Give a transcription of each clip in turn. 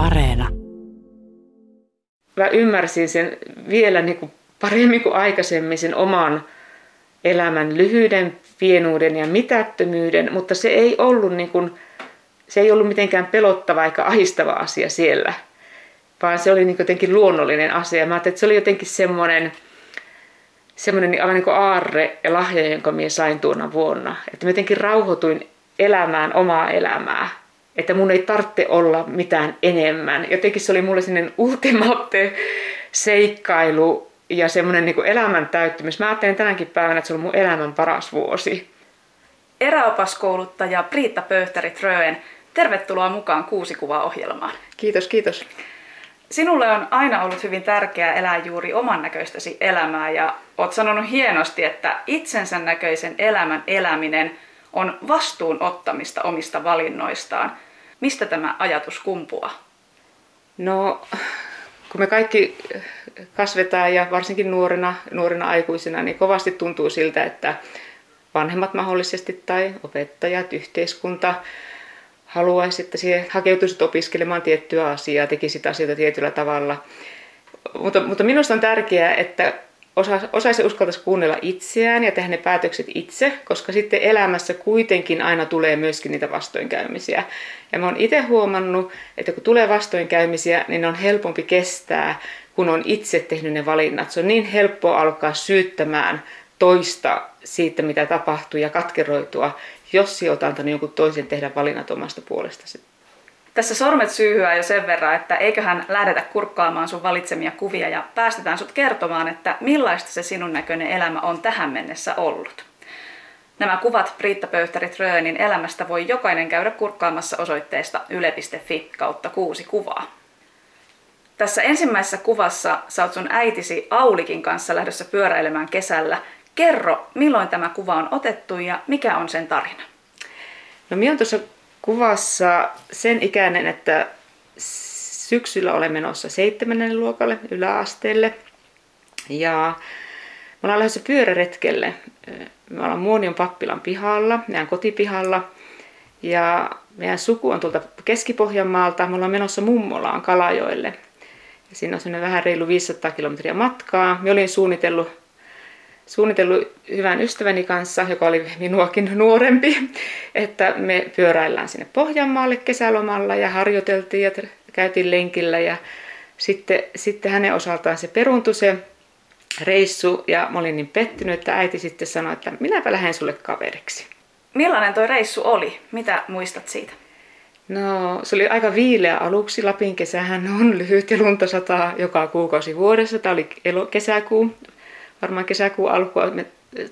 Areena. Mä ymmärsin sen vielä niin kuin paremmin kuin aikaisemmin sen oman elämän lyhyyden, pienuuden ja mitättömyyden, mutta se ei ollut, niin kuin, se ei ollut mitenkään pelottava eikä ahistava asia siellä, vaan se oli niin jotenkin luonnollinen asia. Mä että se oli jotenkin semmoinen, semmoinen aivan niin kuin aarre ja lahja, jonka minä sain tuona vuonna. Että mä jotenkin rauhoituin elämään omaa elämää. Että mun ei tarvitse olla mitään enemmän. Jotenkin se oli mulle sellainen ultimaatte seikkailu ja semmoinen niin elämän täyttymys. Mä ajattelen tänäkin päivänä, että se oli mun elämän paras vuosi. Eräopaskouluttaja Priitta Pöyhtäri Tröen, tervetuloa mukaan kuusi ohjelmaan. Kiitos, kiitos. Sinulle on aina ollut hyvin tärkeää elää juuri oman näköistäsi elämää ja oot sanonut hienosti, että itsensä näköisen elämän eläminen on vastuun ottamista omista valinnoistaan. Mistä tämä ajatus kumpuaa? No, kun me kaikki kasvetaan ja varsinkin nuorena, nuorena aikuisena, niin kovasti tuntuu siltä, että vanhemmat mahdollisesti tai opettajat, yhteiskunta haluaisi, että siihen hakeutuisit opiskelemaan tiettyä asiaa, tekisit asioita tietyllä tavalla. Mutta, mutta minusta on tärkeää, että osa, osaisi uskaltaisi kuunnella itseään ja tehdä ne päätökset itse, koska sitten elämässä kuitenkin aina tulee myöskin niitä vastoinkäymisiä. Ja mä oon itse huomannut, että kun tulee vastoinkäymisiä, niin ne on helpompi kestää, kun on itse tehnyt ne valinnat. Se on niin helppo alkaa syyttämään toista siitä, mitä tapahtuu ja katkeroitua, jos sinä olet antanut jonkun toisen tehdä valinnat omasta puolestasi. Tässä sormet syyhyää jo sen verran, että eiköhän lähdetä kurkkaamaan sun valitsemia kuvia ja päästetään sut kertomaan, että millaista se sinun näköinen elämä on tähän mennessä ollut. Nämä kuvat Priitta Pöyhtärit Röönin elämästä voi jokainen käydä kurkkaamassa osoitteesta yle.fi kautta kuusi kuvaa. Tässä ensimmäisessä kuvassa sä oot sun äitisi Aulikin kanssa lähdössä pyöräilemään kesällä. Kerro, milloin tämä kuva on otettu ja mikä on sen tarina? No minä tuossa kuvassa sen ikäinen, että syksyllä olen menossa seitsemännen luokalle yläasteelle. Ja me ollaan lähdössä pyöräretkelle. Me ollaan Muonion pappilan pihalla, meidän kotipihalla. Ja meidän suku on tuolta Keski-Pohjanmaalta. Me ollaan menossa Mummolaan Kalajoelle. Ja siinä on vähän reilu 500 kilometriä matkaa. Me olin suunnitellut suunnitellut hyvän ystäväni kanssa, joka oli minuakin nuorempi, että me pyöräillään sinne Pohjanmaalle kesälomalla ja harjoiteltiin ja käytiin lenkillä ja sitten, sitten hänen osaltaan se peruuntui se reissu ja mä olin niin pettynyt, että äiti sitten sanoi, että minäpä lähden sulle kaveriksi. Millainen toi reissu oli? Mitä muistat siitä? No, se oli aika viileä aluksi. Lapin kesähän on lyhyt ja lunta sataa joka kuukausi vuodessa. Tämä oli kesäkuu, varmaan kesäkuun alkua me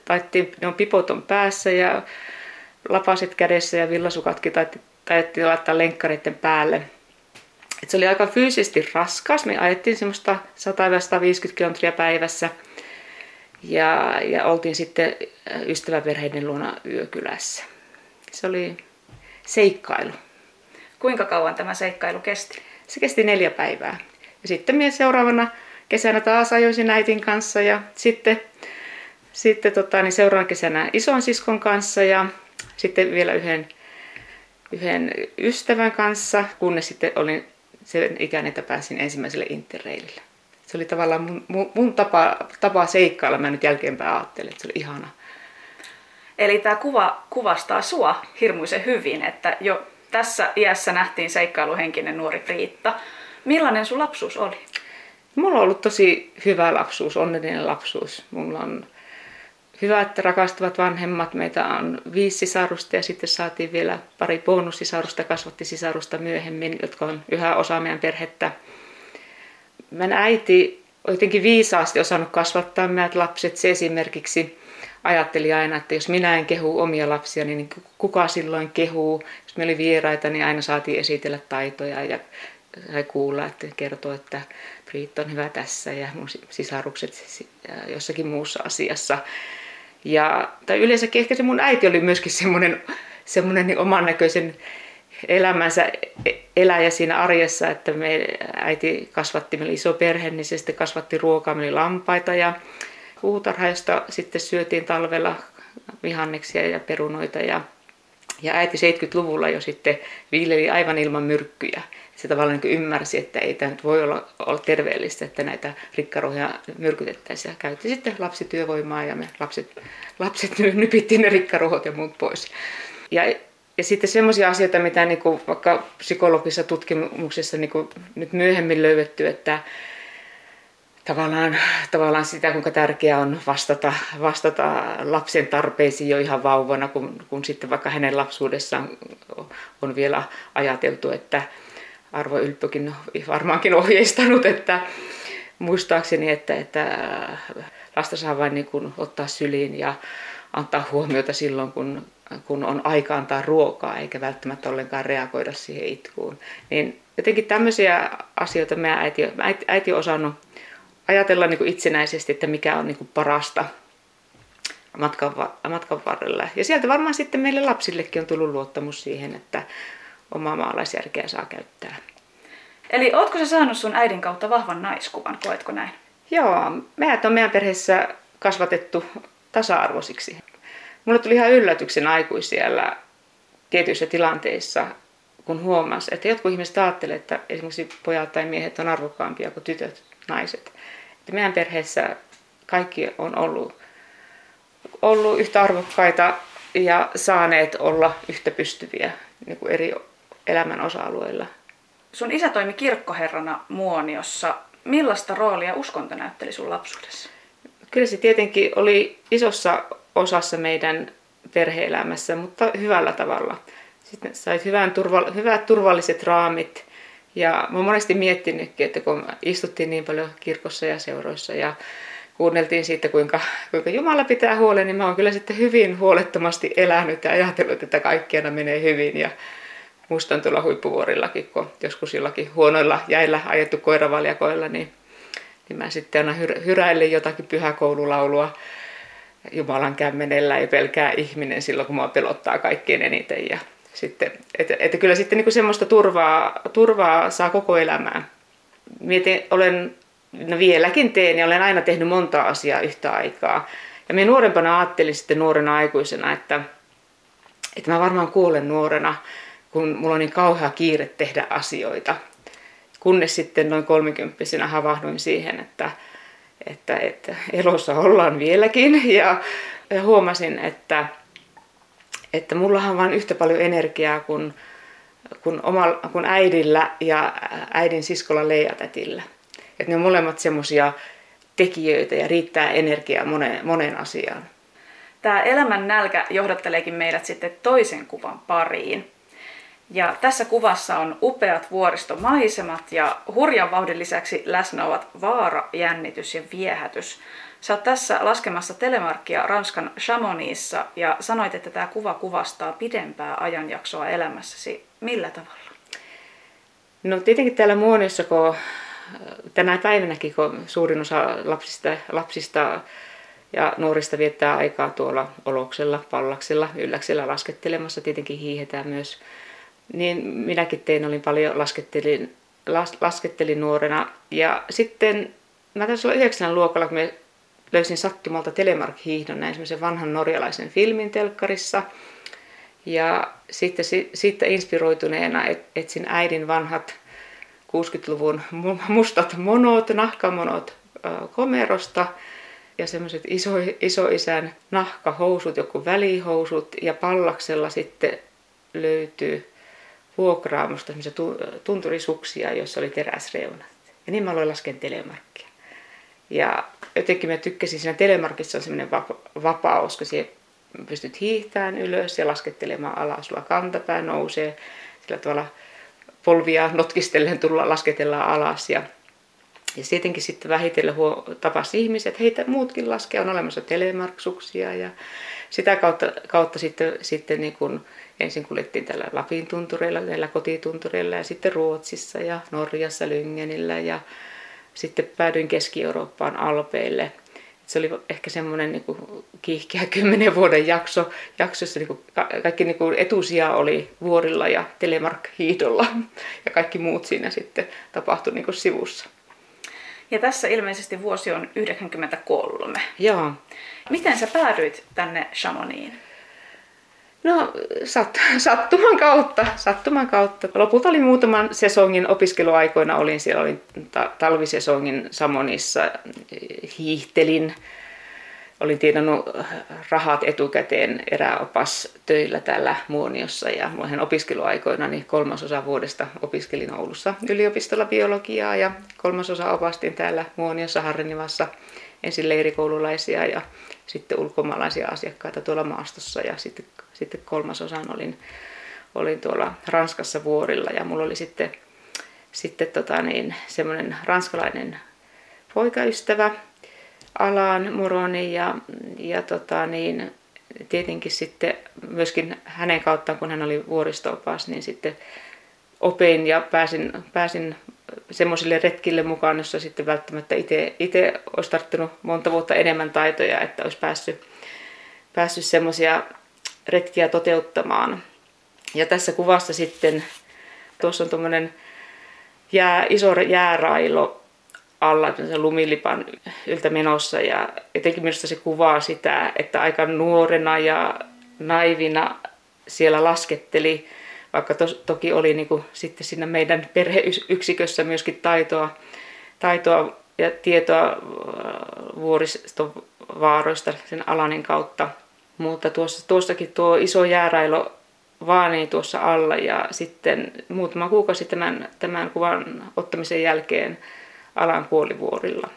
taittiin, ne on pipoton päässä ja lapasit kädessä ja villasukatkin taittiin laittaa lenkkareiden päälle. Et se oli aika fyysisesti raskas. Me ajettiin semmoista 100-150 kilometriä päivässä ja, ja oltiin sitten ystäväperheiden luona yökylässä. Se oli seikkailu. Kuinka kauan tämä seikkailu kesti? Se kesti neljä päivää. Ja sitten minä seuraavana kesänä taas ajoisin äitin kanssa ja sitten, sitten tota, niin seuraavan kesänä ison siskon kanssa ja sitten vielä yhden, yhden ystävän kanssa, kunnes sitten olin sen ikäinen, että pääsin ensimmäiselle interreilille. Se oli tavallaan mun, mun, mun tapa, tapa seikkailla. Mä nyt jälkeenpäin ajattelin, että se oli ihana. Eli tämä kuva kuvastaa sua hirmuisen hyvin, että jo tässä iässä nähtiin seikkailuhenkinen nuori Priitta. Millainen sun lapsuus oli? Mulla on ollut tosi hyvä lapsuus, onnellinen lapsuus. Mulla on hyvät, rakastavat vanhemmat. Meitä on viisi sisarusta ja sitten saatiin vielä pari bonussisarusta, kasvatti sisarusta myöhemmin, jotka on yhä osa meidän perhettä. Meidän äiti on jotenkin viisaasti osannut kasvattaa meidät lapset. Se esimerkiksi ajatteli aina, että jos minä en kehu omia lapsia, niin kuka silloin kehuu. Jos me oli vieraita, niin aina saatiin esitellä taitoja ja sai kuulla, että kertoo, että Priit on hyvä tässä ja mun sisarukset jossakin muussa asiassa. Ja, tai yleensäkin ehkä se mun äiti oli myöskin semmoinen, semmoinen niin oman näköisen elämänsä e-, eläjä siinä arjessa, että me äiti kasvatti, meillä iso perhe, niin se sitten kasvatti ruokaa, meillä lampaita ja puutarha, josta sitten syötiin talvella vihanneksia ja perunoita ja Ja äiti 70-luvulla jo sitten viljeli aivan ilman myrkkyjä. Se tavallaan niin ymmärsi, että ei tämä nyt voi olla, olla terveellistä, että näitä rikkaruohia myrkytettäisiin. Ja käytti sitten lapsityövoimaa ja me lapset, lapset nypittiin ne rikkaruhot ja muut pois. Ja ja sitten semmoisia asioita, mitä niin kuin vaikka psykologisessa tutkimuksessa niin kuin nyt myöhemmin löydetty, että tavallaan, tavallaan sitä, kuinka tärkeää on vastata, vastata lapsen tarpeisiin jo ihan vauvana, kun, kun sitten vaikka hänen lapsuudessaan on vielä ajateltu, että Arvo Ylppökin varmaankin ohjeistanut, että muistaakseni, että, että lasta saa vain niin kuin ottaa syliin ja antaa huomiota silloin, kun, kun on aika antaa ruokaa, eikä välttämättä ollenkaan reagoida siihen itkuun. Niin jotenkin tämmöisiä asioita mä äiti, äiti, äiti on osannut ajatella niin kuin itsenäisesti, että mikä on niin kuin parasta matkan, matkan varrella. Ja sieltä varmaan sitten meille lapsillekin on tullut luottamus siihen, että omaa maalaisjärkeä saa käyttää. Eli ootko sä saanut sun äidin kautta vahvan naiskuvan, koetko näin? Joo, meidät on meidän perheessä kasvatettu tasa-arvoisiksi. Mulle tuli ihan yllätyksen aikuisiellä tietyissä tilanteissa, kun huomasi, että jotkut ihmiset ajattelevat, että esimerkiksi pojat tai miehet on arvokkaampia kuin tytöt, naiset. Että meidän perheessä kaikki on ollut, ollut yhtä arvokkaita ja saaneet olla yhtä pystyviä niin kuin eri elämän osa-alueilla. Sun isä toimi kirkkoherrana Muoniossa. Millaista roolia uskonto näytteli sun lapsuudessa? Kyllä se tietenkin oli isossa osassa meidän perheelämässä, mutta hyvällä tavalla. Sitten sait hyvän turva, hyvät turvalliset raamit. Ja mä oon monesti miettinytkin, että kun istuttiin niin paljon kirkossa ja seuroissa ja kuunneltiin siitä, kuinka, kuinka Jumala pitää huolen, niin mä oon kyllä sitten hyvin huolettomasti elänyt ja ajatellut, että kaikki menee hyvin. Ja muistan tuolla huippuvuorillakin, kun joskus jollakin huonoilla jäillä ajettu koiravaljakoilla, niin, niin mä sitten aina hyräilin jotakin pyhäkoululaulua Jumalan kämmenellä ja pelkää ihminen silloin, kun mua pelottaa kaikkein eniten. Ja sitten, että, että kyllä sitten niin semmoista turvaa, turvaa saa koko elämään. Mietin, olen, no vieläkin teen ja olen aina tehnyt monta asiaa yhtä aikaa. Ja minä nuorempana ajattelin sitten nuorena aikuisena, että, että mä varmaan kuolen nuorena, kun mulla on niin kauhea kiire tehdä asioita. Kunnes sitten noin kolmikymppisenä havahduin siihen, että, että, että elossa ollaan vieläkin ja, huomasin, että, että mullahan on vain yhtä paljon energiaa kuin, kuin, oma, kuin äidillä ja äidin siskolla Leijatätillä. Että ne on molemmat semmoisia tekijöitä ja riittää energiaa moneen, moneen asiaan. Tämä elämän nälkä johdatteleekin meidät sitten toisen kuvan pariin. Ja tässä kuvassa on upeat vuoristomaisemat ja hurjan vauhdin lisäksi läsnä ovat vaara, jännitys ja viehätys. Sä oot tässä laskemassa telemarkkia Ranskan Chamonixissa ja sanoit, että tämä kuva kuvastaa pidempää ajanjaksoa elämässäsi. Millä tavalla? No tietenkin täällä Muoniossa, kun tänä päivänäkin, kun suurin osa lapsista, lapsista ja nuorista viettää aikaa tuolla oloksella, pallaksella, ylläksellä laskettelemassa, tietenkin hiihetään myös niin minäkin tein, olin paljon, laskettelin, las, laskettelin nuorena. Ja sitten mä taisin olla yhdeksän luokalla, kun me löysin sattumalta Telemark-hiihdon, näin semmoisen vanhan norjalaisen filmin telkkarissa. Ja sitten siitä inspiroituneena etsin äidin vanhat 60-luvun mustat monot, nahkamonot komerosta ja semmoiset iso, isoisän nahkahousut, joku välihousut ja pallaksella sitten löytyy vuokraamosta tunturisuksia, joissa oli teräsreunat. Ja niin mä aloin lasken telemarkkia. Ja jotenkin mä tykkäsin, siinä telemarkissa on semmoinen vapaus, kun siellä pystyt hiihtämään ylös ja laskettelemaan alas. Sulla kantapää nousee, sillä tavalla polvia notkistellen tulla lasketellaan alas. Ja, ja tietenkin sitten vähitellen huo, tapasi ihmiset, heitä muutkin laskea, on olemassa telemarksuksia ja sitä kautta, kautta sitten, sitten niin kuin ensin kuljettiin tällä Lapin tuntureilla, näillä kotituntureilla ja sitten Ruotsissa ja Norjassa Lyngenillä ja sitten päädyin Keski-Eurooppaan Alpeille. Se oli ehkä semmoinen niin kuin kiihkeä kymmenen vuoden jakso, jaksossa niin kuin kaikki niin kuin etusija oli vuorilla ja telemark-hiidolla ja kaikki muut siinä sitten tapahtui niin kuin sivussa. Ja tässä ilmeisesti vuosi on 93. Joo. Miten sä päädyit tänne Chamonixin? No sat, sattuman kautta, sattuman kautta. Lopulta oli muutaman sesongin opiskeluaikoina, olin siellä, olin ta- talvisesongin Samonissa, hiihtelin, olin tienannut rahat etukäteen eräopas töillä täällä Muoniossa ja muihin opiskeluaikoina niin kolmasosa vuodesta opiskelin Oulussa yliopistolla biologiaa ja kolmasosa opastin täällä Muoniossa Harrinivassa ensin leirikoululaisia ja sitten ulkomaalaisia asiakkaita tuolla maastossa ja sitten, sitten kolmasosan olin, olin tuolla Ranskassa vuorilla ja mulla oli sitten, sitten tota niin, semmoinen ranskalainen poikaystävä, Alan Muroni ja, ja tota niin, tietenkin sitten myöskin hänen kauttaan, kun hän oli vuoristoopas, niin sitten opin ja pääsin, pääsin semmoisille retkille mukaan, jossa sitten välttämättä itse olisi tarttunut monta vuotta enemmän taitoja, että olisi päässyt, päässyt semmoisia retkiä toteuttamaan. Ja tässä kuvassa sitten, tuossa on tuommoinen jää, iso jäärailo alla lumilipan yltä menossa ja etenkin minusta se kuvaa sitä, että aika nuorena ja naivina siellä lasketteli vaikka tos, toki oli niin kuin, sitten siinä meidän perheyksikössä myöskin taitoa, taitoa ja tietoa äh, vuoristovaaroista sen alanin kautta. Mutta tuossa, tuossakin tuo iso jäärailo vaanii tuossa alla ja sitten muutama kuukausi tämän, tämän kuvan ottamisen jälkeen alan puolivuorilla.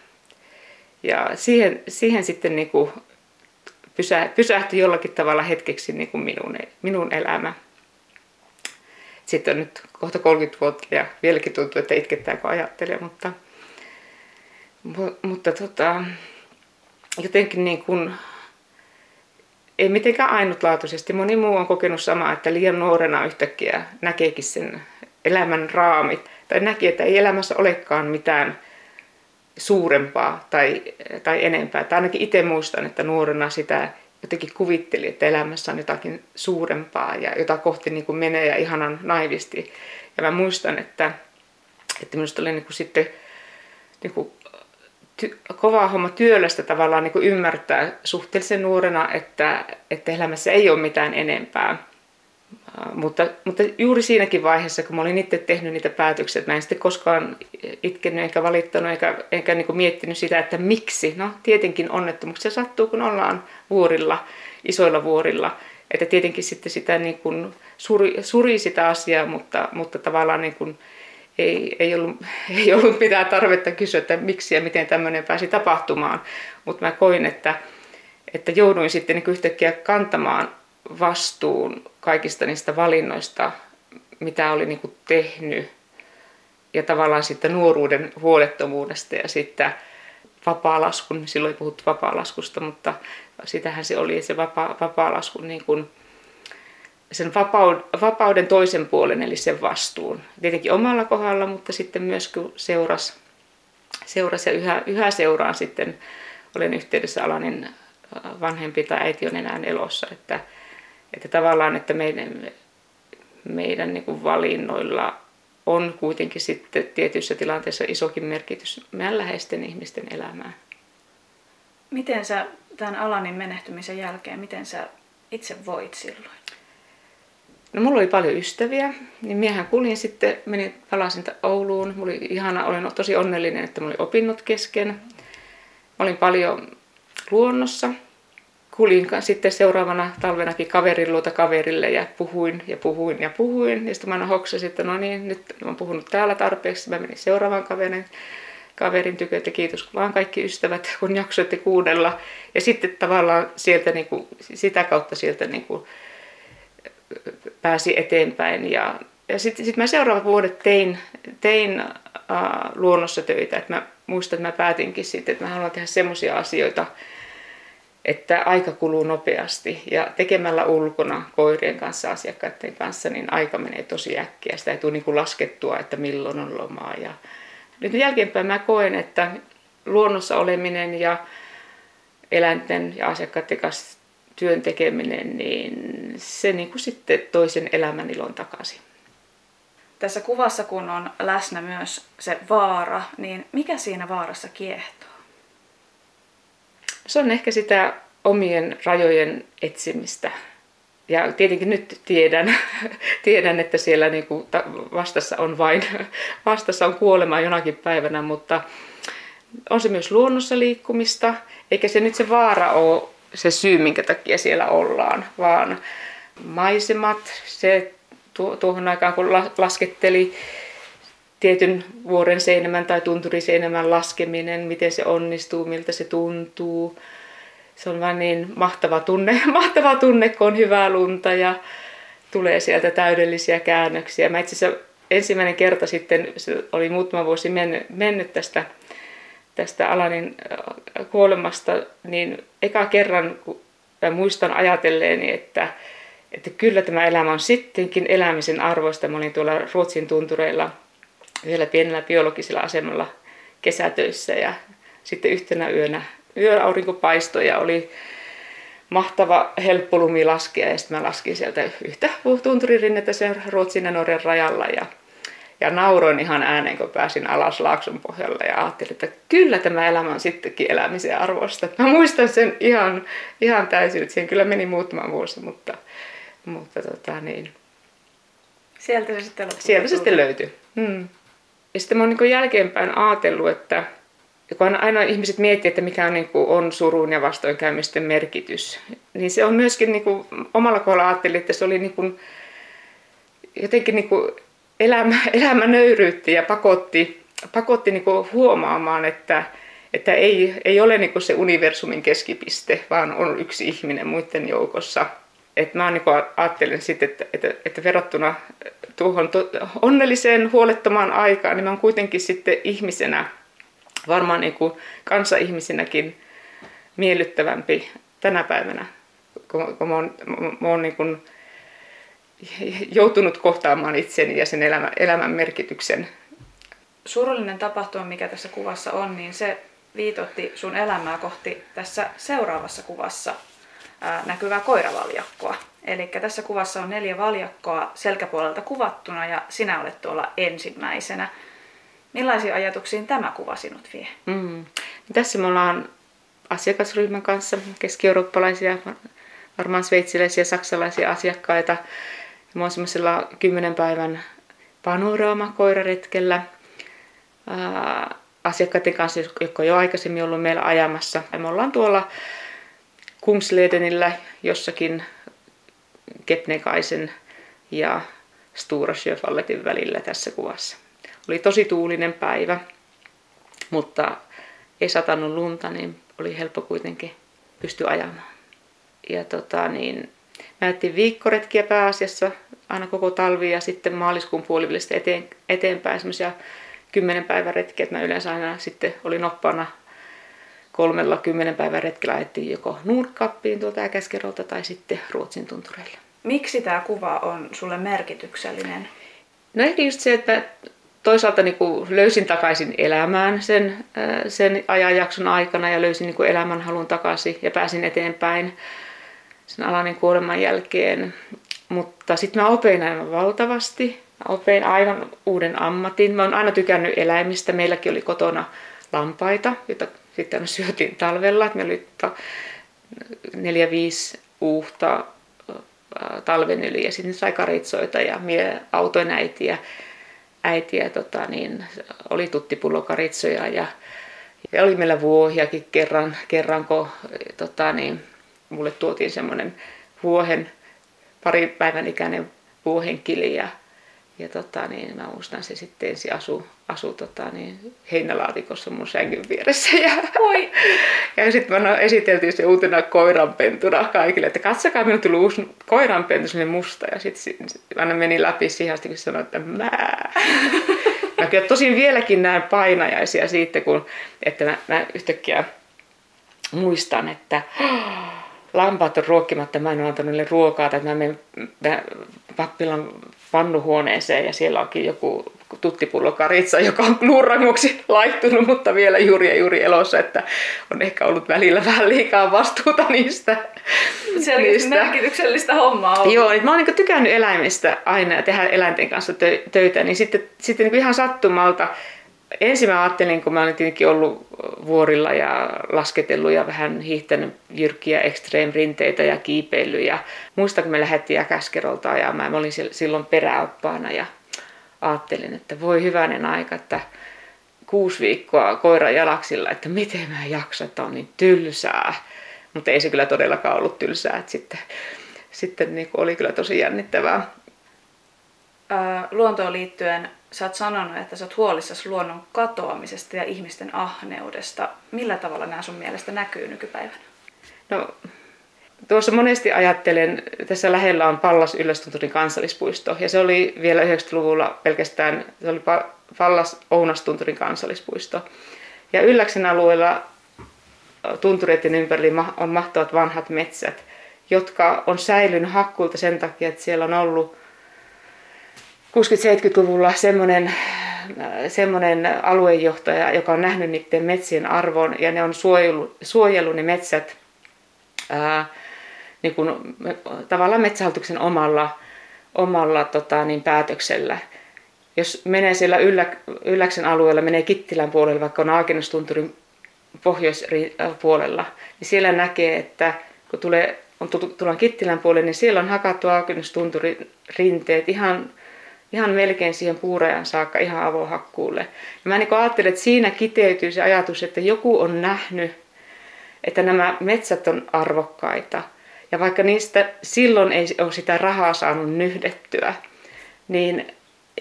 Ja siihen, siihen sitten niin kuin pysä, pysähtyi jollakin tavalla hetkeksi niin kuin minun, minun elämä sitten on nyt kohta 30 vuotta ja vieläkin tuntuu, että itkettää kun ajattelee, mutta, mutta tota, jotenkin niin kuin, ei mitenkään ainutlaatuisesti. Moni muu on kokenut samaa, että liian nuorena yhtäkkiä näkeekin sen elämän raamit. Tai näki, että ei elämässä olekaan mitään suurempaa tai, tai enempää. Tai ainakin itse muistan, että nuorena sitä jotenkin kuvitteli, että elämässä on jotakin suurempaa ja jota kohti niin kuin menee ja ihanan naivisti. Ja mä muistan, että, että minusta oli niin kuin sitten niin kuin ty, kova homma työlästä tavallaan niin kuin ymmärtää suhteellisen nuorena, että, että elämässä ei ole mitään enempää. Mutta, mutta juuri siinäkin vaiheessa, kun mä olin itse tehnyt niitä päätöksiä, että mä en sitten koskaan itkenyt eikä valittanut eikä, eikä niin miettinyt sitä, että miksi. No tietenkin onnettomuuksia sattuu, kun ollaan vuorilla, isoilla vuorilla. Että tietenkin sitten sitä niin kuin suri, suri sitä asiaa, mutta, mutta tavallaan niin kuin ei, ei, ollut, ei ollut mitään tarvetta kysyä, että miksi ja miten tämmöinen pääsi tapahtumaan. Mutta mä koin, että, että jouduin sitten niin yhtäkkiä kantamaan vastuun kaikista niistä valinnoista, mitä oli niin kuin tehnyt. Ja tavallaan sitten nuoruuden huolettomuudesta ja sitten vapaa-laskun, silloin ei puhuttu vapaa-laskusta, mutta sitähän se oli se vapaa, niin sen vapauden toisen puolen, eli sen vastuun. Tietenkin omalla kohdalla, mutta sitten myös kun seurasi, seurasi ja yhä, yhä seuraan sitten, olen yhteydessä Alanin vanhempi tai äiti on enää elossa, että, että tavallaan, että meidän, meidän niin valinnoilla on kuitenkin sitten tietyissä tilanteissa isokin merkitys meidän läheisten ihmisten elämään. Miten sä tämän Alanin menehtymisen jälkeen, miten sä itse voit silloin? No mulla oli paljon ystäviä, niin miehän kuljin sitten, menin, palasin Ouluun. Mulla oli ihana, olen tosi onnellinen, että mulla oli opinnot kesken. Mä olin paljon luonnossa, kuljin sitten seuraavana talvenakin kaverin luota kaverille ja puhuin ja puhuin ja puhuin. Ja sitten mä hoksasin, että no niin, nyt mä oon puhunut täällä tarpeeksi. Mä menin seuraavan kaverin, kaverin tykö, että kiitos vaan kaikki ystävät, kun jaksoitte kuudella. Ja sitten tavallaan sieltä, niin kuin, sitä kautta sieltä niin kuin, pääsi eteenpäin. Ja, ja sitten sit mä seuraavat vuodet tein, tein uh, luonnossa töitä. Et mä muistan, että mä päätinkin sitten, että mä haluan tehdä semmoisia asioita, että aika kuluu nopeasti ja tekemällä ulkona koirien kanssa, asiakkaiden kanssa, niin aika menee tosi äkkiä. Sitä ei tule niin kuin laskettua, että milloin on lomaa. Ja nyt jälkeenpäin mä koen, että luonnossa oleminen ja eläinten ja asiakkaiden kanssa työn tekeminen, niin se niin kuin sitten toisen elämän ilon takaisin. Tässä kuvassa, kun on läsnä myös se vaara, niin mikä siinä vaarassa kiehtoo? Se on ehkä sitä omien rajojen etsimistä. ja tietenkin nyt tiedän, tiedän että siellä niin kuin vastassa on vain vastassa on kuolema jonakin päivänä, mutta on se myös luonnossa liikkumista, eikä se nyt se vaara ole se syy, minkä takia siellä ollaan, vaan maisemat, se tuohon aikaan kun lasketteli tietyn vuoren seinämän tai tunturiseinämän laskeminen, miten se onnistuu, miltä se tuntuu. Se on vain niin mahtava tunne, mahtava tunne, kun on hyvää lunta ja tulee sieltä täydellisiä käännöksiä. Mä itse asiassa ensimmäinen kerta sitten, se oli muutama vuosi mennyt, mennyt tästä, tästä Alanin äh, kuolemasta, niin eka kerran muistan ajatelleeni, että, että kyllä tämä elämä on sittenkin elämisen arvoista. Mä olin tuolla Ruotsin tuntureilla yhdellä pienellä biologisella asemalla kesätöissä ja sitten yhtenä yönä yöllä aurinko paistoi ja oli mahtava helppo lumi laskea ja sitten mä laskin sieltä yhtä tunturirinnettä sen Ruotsin ja Norjan rajalla ja, ja nauroin ihan ääneen, kun pääsin alas Laakson pohjalla ja ajattelin, että kyllä tämä elämä on sittenkin elämisen arvosta. Mä muistan sen ihan, ihan täysin, että siihen kyllä meni muutama vuosi, mutta, mutta tota niin. Sieltä se sitten Sieltä se sitten löytyi. Hmm. Ja sitten mä oon niin jälkeenpäin ajatellut, että kun aina ihmiset miettii, että mikä on, niin kuin, on surun ja vastoinkäymisten merkitys, niin se on myöskin niin kuin, omalla kohdalla ajattelin, että se oli niin kuin, jotenkin niin kuin, elämä, elämä nöyryytti ja pakotti, pakotti niin kuin, huomaamaan, että, että ei, ei ole niin kuin se universumin keskipiste, vaan on yksi ihminen muiden joukossa. Et mä niin ajattelen sitten, että, että, että verrattuna tuohon onnelliseen, huolettomaan aikaan, niin mä oon kuitenkin sitten ihmisenä varmaan niin kuin kanssa-ihmisenäkin miellyttävämpi tänä päivänä, kun, kun mä oon, mä oon niin kuin joutunut kohtaamaan itseni ja sen elämän, elämän merkityksen. Surullinen tapahtuma, mikä tässä kuvassa on, niin se viitotti sun elämää kohti tässä seuraavassa kuvassa ää, näkyvää koiravaljakkoa. Eli tässä kuvassa on neljä valjakkoa selkäpuolelta kuvattuna ja sinä olet tuolla ensimmäisenä. Millaisiin ajatuksiin tämä kuva sinut vie? Mm. Tässä me ollaan asiakasryhmän kanssa, keski-eurooppalaisia, varmaan sveitsiläisiä, saksalaisia asiakkaita. Mä oon semmoisella kymmenen päivän panoraama-koiraretkellä asiakkaiden kanssa, jotka on jo aikaisemmin ollut meillä ajamassa. Ja me ollaan tuolla Kungsledenillä jossakin Kepnekaisen ja Stura Sjöfalletin välillä tässä kuvassa. Oli tosi tuulinen päivä, mutta ei satanut lunta, niin oli helppo kuitenkin pystyä ajamaan. Ja tota, niin, mä ajattelin viikkoretkiä pääasiassa aina koko talvi ja sitten maaliskuun puolivälistä eteen, eteenpäin semmoisia kymmenen päivän retkiä, mä yleensä aina sitten olin oppaana kolmella kymmenen päivän retkellä ajettiin joko Nordkappiin tuolta Äkäskerolta tai sitten Ruotsin tuntureille. Miksi tämä kuva on sulle merkityksellinen? No ehkä just se, että toisaalta niin kuin löysin takaisin elämään sen, äh, sen ajanjakson aikana ja löysin niin kuin elämänhalun takaisin ja pääsin eteenpäin sen alanin kuoleman jälkeen. Mutta sitten mä opin aivan valtavasti. Mä opin aivan uuden ammatin. Mä oon aina tykännyt eläimistä. Meilläkin oli kotona lampaita, joita sitten syötiin talvella. Meillä oli neljä, viisi uuhta äh, talven yli ja sitten sai karitsoita ja mie autoin äitiä äitiä tota, niin, oli tuttipullokaritsoja ja, ja oli meillä vuohiakin kerran, kerran kun tota, niin, mulle tuotiin semmoinen vuohen, pari päivän ikäinen vuohenkili ja, ja tota, niin, mä muistan se sitten ensin asu, asu tota, niin, heinälaatikossa mun sängyn vieressä. Ja, Oi. ja sitten mä esiteltiin se uutena koiranpentuna kaikille, että katsokaa, minun tuli uusi koiranpentu, sinne musta. Ja sitten aina meni läpi siihen asti, kun sanoi, että mä. mä kyllä tosin vieläkin näen painajaisia siitä, kun, että mä, mä yhtäkkiä muistan, että lampaat on ruokkimatta, mä en ole antanut niille ruokaa, tai mä menen pappilan pannuhuoneeseen ja siellä onkin joku tuttipullo karitsa, joka on luurangoksi laittunut, mutta vielä juuri ja juuri elossa, että on ehkä ollut välillä vähän liikaa vastuuta niistä. Se on niistä. merkityksellistä hommaa ollut. Joo, niin mä oon niin tykännyt eläimistä aina ja tehdä eläinten kanssa töitä, niin sitten, sitten niin ihan sattumalta ensin mä ajattelin, kun mä olin tietenkin ollut vuorilla ja lasketellut ja vähän hiihtänyt jyrkkiä extreme rinteitä ja kiipeillyt. Ja muistan, kun me lähdettiin ja mä olin silloin peräoppaana ja ajattelin, että voi hyvänen aika, että kuusi viikkoa koiran jalaksilla, että miten mä jaksan, että on niin tylsää. Mutta ei se kyllä todellakaan ollut tylsää, että sitten, sitten niin oli kyllä tosi jännittävää. luontoon liittyen sä oot sanonut, että sä oot huolissasi luonnon katoamisesta ja ihmisten ahneudesta. Millä tavalla nämä sun mielestä näkyy nykypäivänä? No, tuossa monesti ajattelen, tässä lähellä on Pallas Yllästunturin kansallispuisto, ja se oli vielä 90-luvulla pelkästään, se oli Pallas Ounastunturin kansallispuisto. Ja Ylläksen alueella tuntureiden ympärillä on mahtavat vanhat metsät, jotka on säilynyt hakkuilta sen takia, että siellä on ollut 60-70-luvulla semmoinen, semmoinen aluejohtaja, joka on nähnyt niiden metsien arvon ja ne on suojellut, suojellut ne metsät ää, niin kuin, tavallaan metsähallituksen omalla, omalla tota, niin päätöksellä. Jos menee siellä Yllä, Ylläksen alueella, menee Kittilän puolelle, vaikka on Aakenustunturin pohjoispuolella, niin siellä näkee, että kun tulee, on tullaan Kittilän puolelle, niin siellä on hakattu Aakenustunturin rinteet ihan ihan melkein siihen puurajan saakka ihan avohakkuulle. Ja mä niin ajattelin, että siinä kiteytyy se ajatus, että joku on nähnyt, että nämä metsät on arvokkaita. Ja vaikka niistä silloin ei ole sitä rahaa saanut nyhdettyä, niin,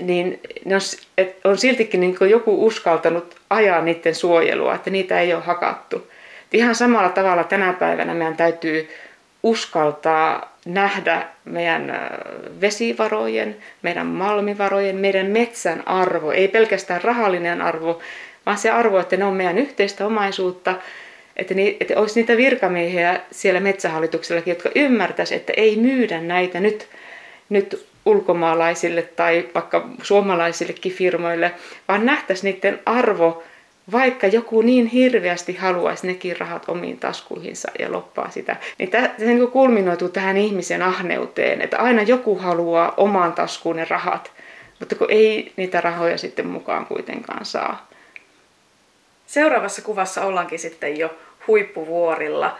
niin ne on, et on siltikin niin joku uskaltanut ajaa niiden suojelua, että niitä ei ole hakattu. Et ihan samalla tavalla tänä päivänä meidän täytyy uskaltaa nähdä meidän vesivarojen, meidän malmivarojen, meidän metsän arvo, ei pelkästään rahallinen arvo, vaan se arvo, että ne on meidän yhteistä omaisuutta, että, ni, että olisi niitä virkamiehiä siellä metsähallituksellakin, jotka ymmärtäisivät, että ei myydä näitä nyt, nyt ulkomaalaisille tai vaikka suomalaisillekin firmoille, vaan nähtäisiin niiden arvo vaikka joku niin hirveästi haluaisi nekin rahat omiin taskuihinsa ja loppaa sitä, niin tämä, se niin kulminoituu tähän ihmisen ahneuteen, että aina joku haluaa omaan taskuun ne rahat, mutta kun ei niitä rahoja sitten mukaan kuitenkaan saa. Seuraavassa kuvassa ollaankin sitten jo huippuvuorilla.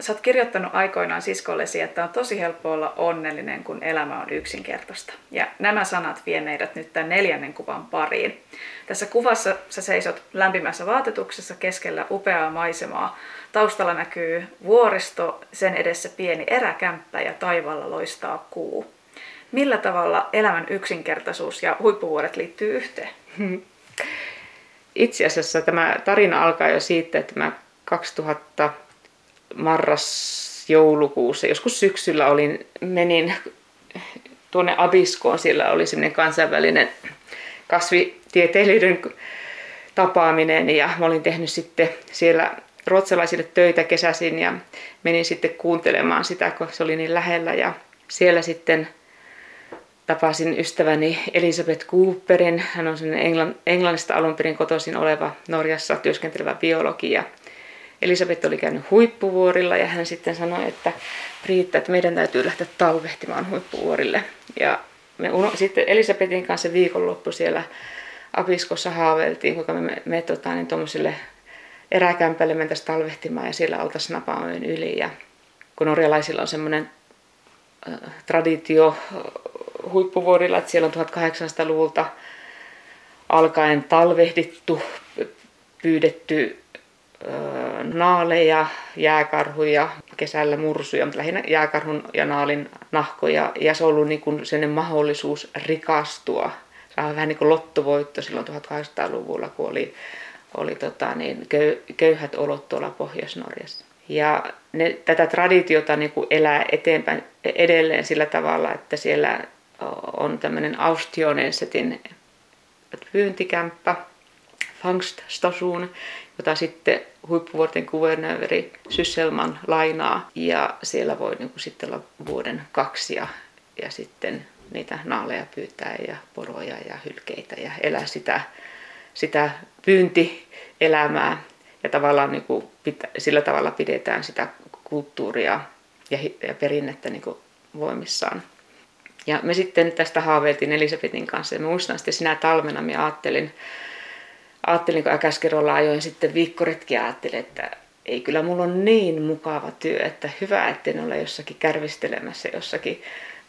Sä oot kirjoittanut aikoinaan siskollesi, että on tosi helppo olla onnellinen, kun elämä on yksinkertaista. Ja nämä sanat vie meidät nyt tämän neljännen kuvan pariin. Tässä kuvassa sä seisot lämpimässä vaatetuksessa keskellä upeaa maisemaa. Taustalla näkyy vuoristo, sen edessä pieni eräkämppä ja taivalla loistaa kuu. Millä tavalla elämän yksinkertaisuus ja huippuvuoret liittyy yhteen? Itse asiassa tämä tarina alkaa jo siitä, että mä 2000 marras-joulukuussa, joskus syksyllä olin, menin tuonne Abiskoon, siellä oli semmoinen kansainvälinen kasvitieteilijöiden tapaaminen ja mä olin tehnyt sitten siellä ruotsalaisille töitä kesäisin ja menin sitten kuuntelemaan sitä, kun se oli niin lähellä. Ja siellä sitten tapasin ystäväni Elisabeth Cooperin. Hän on Englann, Englannista alun perin kotoisin oleva Norjassa työskentelevä biologi ja Elisabeth oli käynyt huippuvuorilla ja hän sitten sanoi, että Priitta, että meidän täytyy lähteä talvehtimaan huippuvuorille. Ja me uno, sitten Elisabetin kanssa viikonloppu siellä Abiskossa haaveiltiin, kuinka me, me, me tota, niin tuommoiselle eräkämpälle mentäisiin talvehtimaan ja siellä oltaisiin Napaojen yli. Ja kun norjalaisilla on semmoinen äh, traditio huippuvuorilla, että siellä on 1800-luvulta alkaen talvehdittu, pyydetty naaleja, jääkarhuja, kesällä mursuja, mutta lähinnä jääkarhun ja naalin nahkoja. Ja se on ollut niin sellainen mahdollisuus rikastua. Se on vähän niin kuin lottovoitto silloin 1800-luvulla, kun oli, oli tota niin, köy, köyhät olot tuolla Pohjois-Norjassa. Ja ne, tätä traditiota niin kuin elää eteenpäin edelleen sillä tavalla, että siellä on tämmöinen Austionensetin pyyntikämppä, Fangststation, jota sitten huippuvuorten kuvernööri Sysselman lainaa. Ja siellä voi niin kuin sitten olla vuoden kaksi ja, ja sitten niitä naaleja pyytää ja poroja ja hylkeitä ja elää sitä, sitä pyyntielämää. Ja tavallaan niin kuin pitä, sillä tavalla pidetään sitä kulttuuria ja, ja perinnettä niin kuin voimissaan. Ja me sitten tästä haaveiltiin Elisabetin kanssa ja muistan sitten sinä talvena, mä ajattelin, ajattelin, kun Äkäskerolla ajoin sitten viikkoretkiä, ajattelin, että ei kyllä mulla on niin mukava työ, että hyvä, etten ole jossakin kärvistelemässä jossakin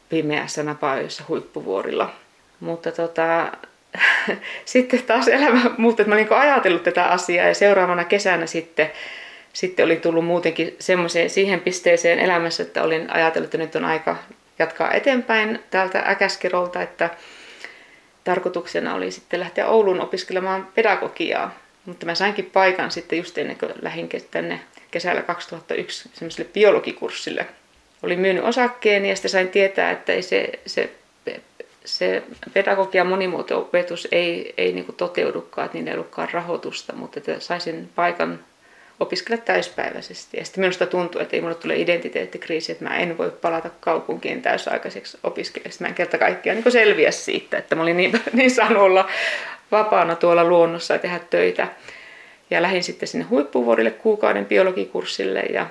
pimeässä napaajassa huippuvuorilla. Mutta tota, sitten taas elämä muuttui, että mä olin ajatellut tätä asiaa ja seuraavana kesänä sitten, sitten olin tullut muutenkin semmoiseen siihen pisteeseen elämässä, että olin ajatellut, että nyt on aika jatkaa eteenpäin täältä Äkäskerolta, että tarkoituksena oli sitten lähteä Ouluun opiskelemaan pedagogiaa. Mutta mä sainkin paikan sitten just ennen kuin lähdin tänne kesällä 2001 semmoiselle biologikurssille. Olin myynyt osakkeeni ja sitten sain tietää, että ei se, se, se pedagogia monimuoto-opetus ei, ei niin toteudukaan, että niin ei ollutkaan rahoitusta, mutta että saisin paikan opiskella täyspäiväisesti. Ja sitten minusta tuntuu, että ei minulle tule identiteettikriisi, että mä en voi palata kaupunkiin täysaikaiseksi opiskelijaksi. Mä en kerta kaikkiaan niin selviä siitä, että mä olin niin, niin saanut olla vapaana tuolla luonnossa ja tehdä töitä. Ja lähdin sitten sinne huippuvuorille kuukauden biologikurssille ja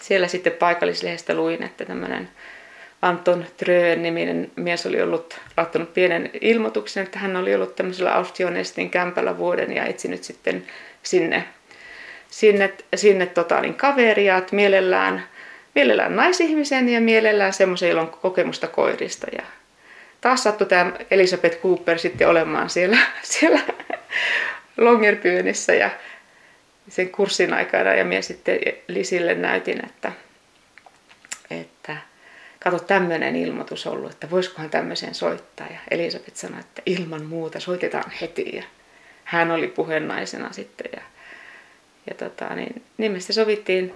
siellä sitten paikallislehdestä luin, että tämmöinen Anton Tröön niminen mies oli ollut laittanut pienen ilmoituksen, että hän oli ollut tämmöisellä Austionestin kämpällä vuoden ja etsinyt sitten sinne sinne, sinne tota, niin kaveria, että mielellään, mielellään naisihmisen ja mielellään semmoisen, jolla on kokemusta koirista. Ja taas sattui tämä Elisabeth Cooper sitten olemaan siellä, siellä Longyearbyennissä ja sen kurssin aikana ja minä sitten Lisille näytin, että, että kato tämmöinen ilmoitus ollut, että voisikohan tämmöiseen soittaa. Ja Elisabeth sanoi, että ilman muuta soitetaan heti ja hän oli puheennaisena sitten ja ja tota, niin, niin sovittiin,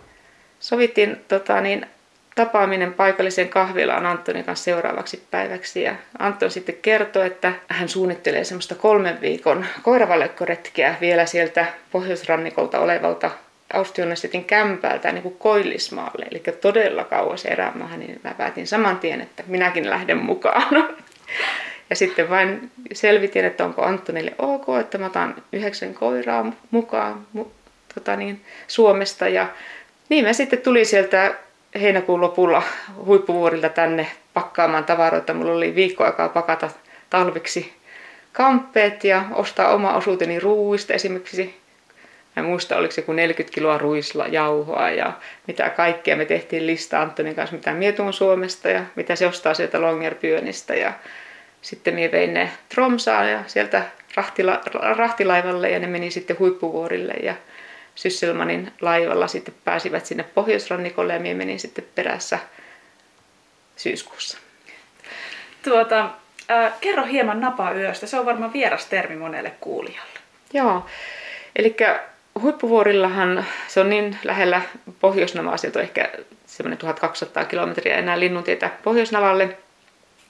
sovittiin tota, niin, tapaaminen paikallisen kahvilaan Antonin kanssa seuraavaksi päiväksi. Ja Anton sitten kertoi, että hän suunnittelee semmoista kolmen viikon koiravalekkoretkeä vielä sieltä pohjoisrannikolta olevalta Austionestetin kämpältä niin kuin Koillismaalle, eli todella kauas erämaahan, niin mä päätin saman tien, että minäkin lähden mukaan. Ja sitten vain selvitin, että onko Antonille ok, että mä otan yhdeksän koiraa mukaan tota niin, Suomesta. Ja niin mä sitten tuli sieltä heinäkuun lopulla huippuvuorilta tänne pakkaamaan tavaroita. Mulla oli viikko aikaa pakata talviksi kamppeet ja ostaa oma osuuteni ruuista esimerkiksi. Mä en muista, oliko se kuin 40 kiloa ruisla jauhoa ja mitä kaikkea. Me tehtiin lista Antonin kanssa, mitä mietuun Suomesta ja mitä se ostaa sieltä Longyearbyenistä. Ja sitten minä vein ne Tromsaan ja sieltä rahtila, rahtilaivalle ja ne meni sitten huippuvuorille. Ja Sysselmanin laivalla sitten pääsivät sinne pohjoisrannikolle ja minä menin sitten perässä syyskuussa. Tuota, äh, kerro hieman napayöstä. Se on varmaan vieras termi monelle kuulijalle. Joo, eli huippuvuorillahan se on niin lähellä Pohjoisnavaa, sieltä on ehkä semmoinen 1200 kilometriä enää linnuntietä Pohjoisnavalle.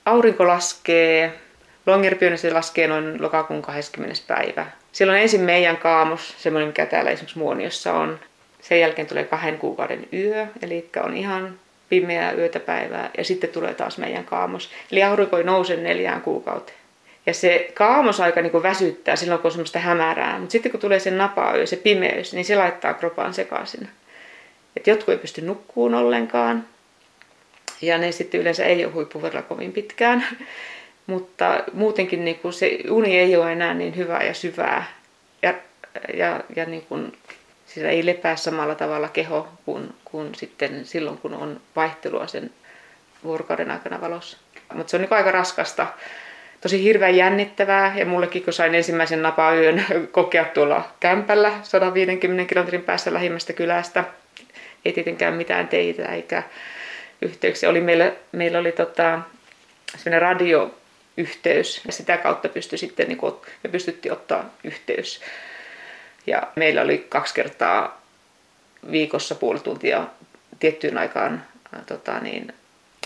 Aurinko laskee, Longyearbyennissä se laskee noin lokakuun 20. päivä Silloin ensin meidän kaamos, semmoinen mikä täällä esimerkiksi Muoniossa on. Sen jälkeen tulee kahden kuukauden yö, eli on ihan pimeää yötä päivää. Ja sitten tulee taas meidän kaamos. Eli aurinko ei nouse neljään kuukauteen. Ja se kaamosaika niin väsyttää silloin, kun on semmoista hämärää. Mutta sitten kun tulee se napayö, se pimeys, niin se laittaa kropaan sekaisin. Et jotkut ei pysty nukkuun ollenkaan. Ja ne sitten yleensä ei ole huippuverran kovin pitkään. Mutta muutenkin niin kuin se uni ei ole enää niin hyvää ja syvää. Ja, ja, ja niin kuin, siis ei lepää samalla tavalla keho kuin, kuin sitten silloin, kun on vaihtelua sen vuorokauden aikana valossa. Mutta se on niin aika raskasta. Tosi hirveän jännittävää ja mullekin kun sain ensimmäisen napayön kokea tuolla kämpällä 150 kilometrin päässä lähimmästä kylästä. Ei tietenkään mitään teitä eikä yhteyksiä. Oli meillä, meillä oli tota, radio yhteys ja sitä kautta pystyi sitten, niin kuin, me pystyttiin ottaa yhteys. Ja meillä oli kaksi kertaa viikossa puoli tuntia tiettyyn aikaan ää, tota, niin,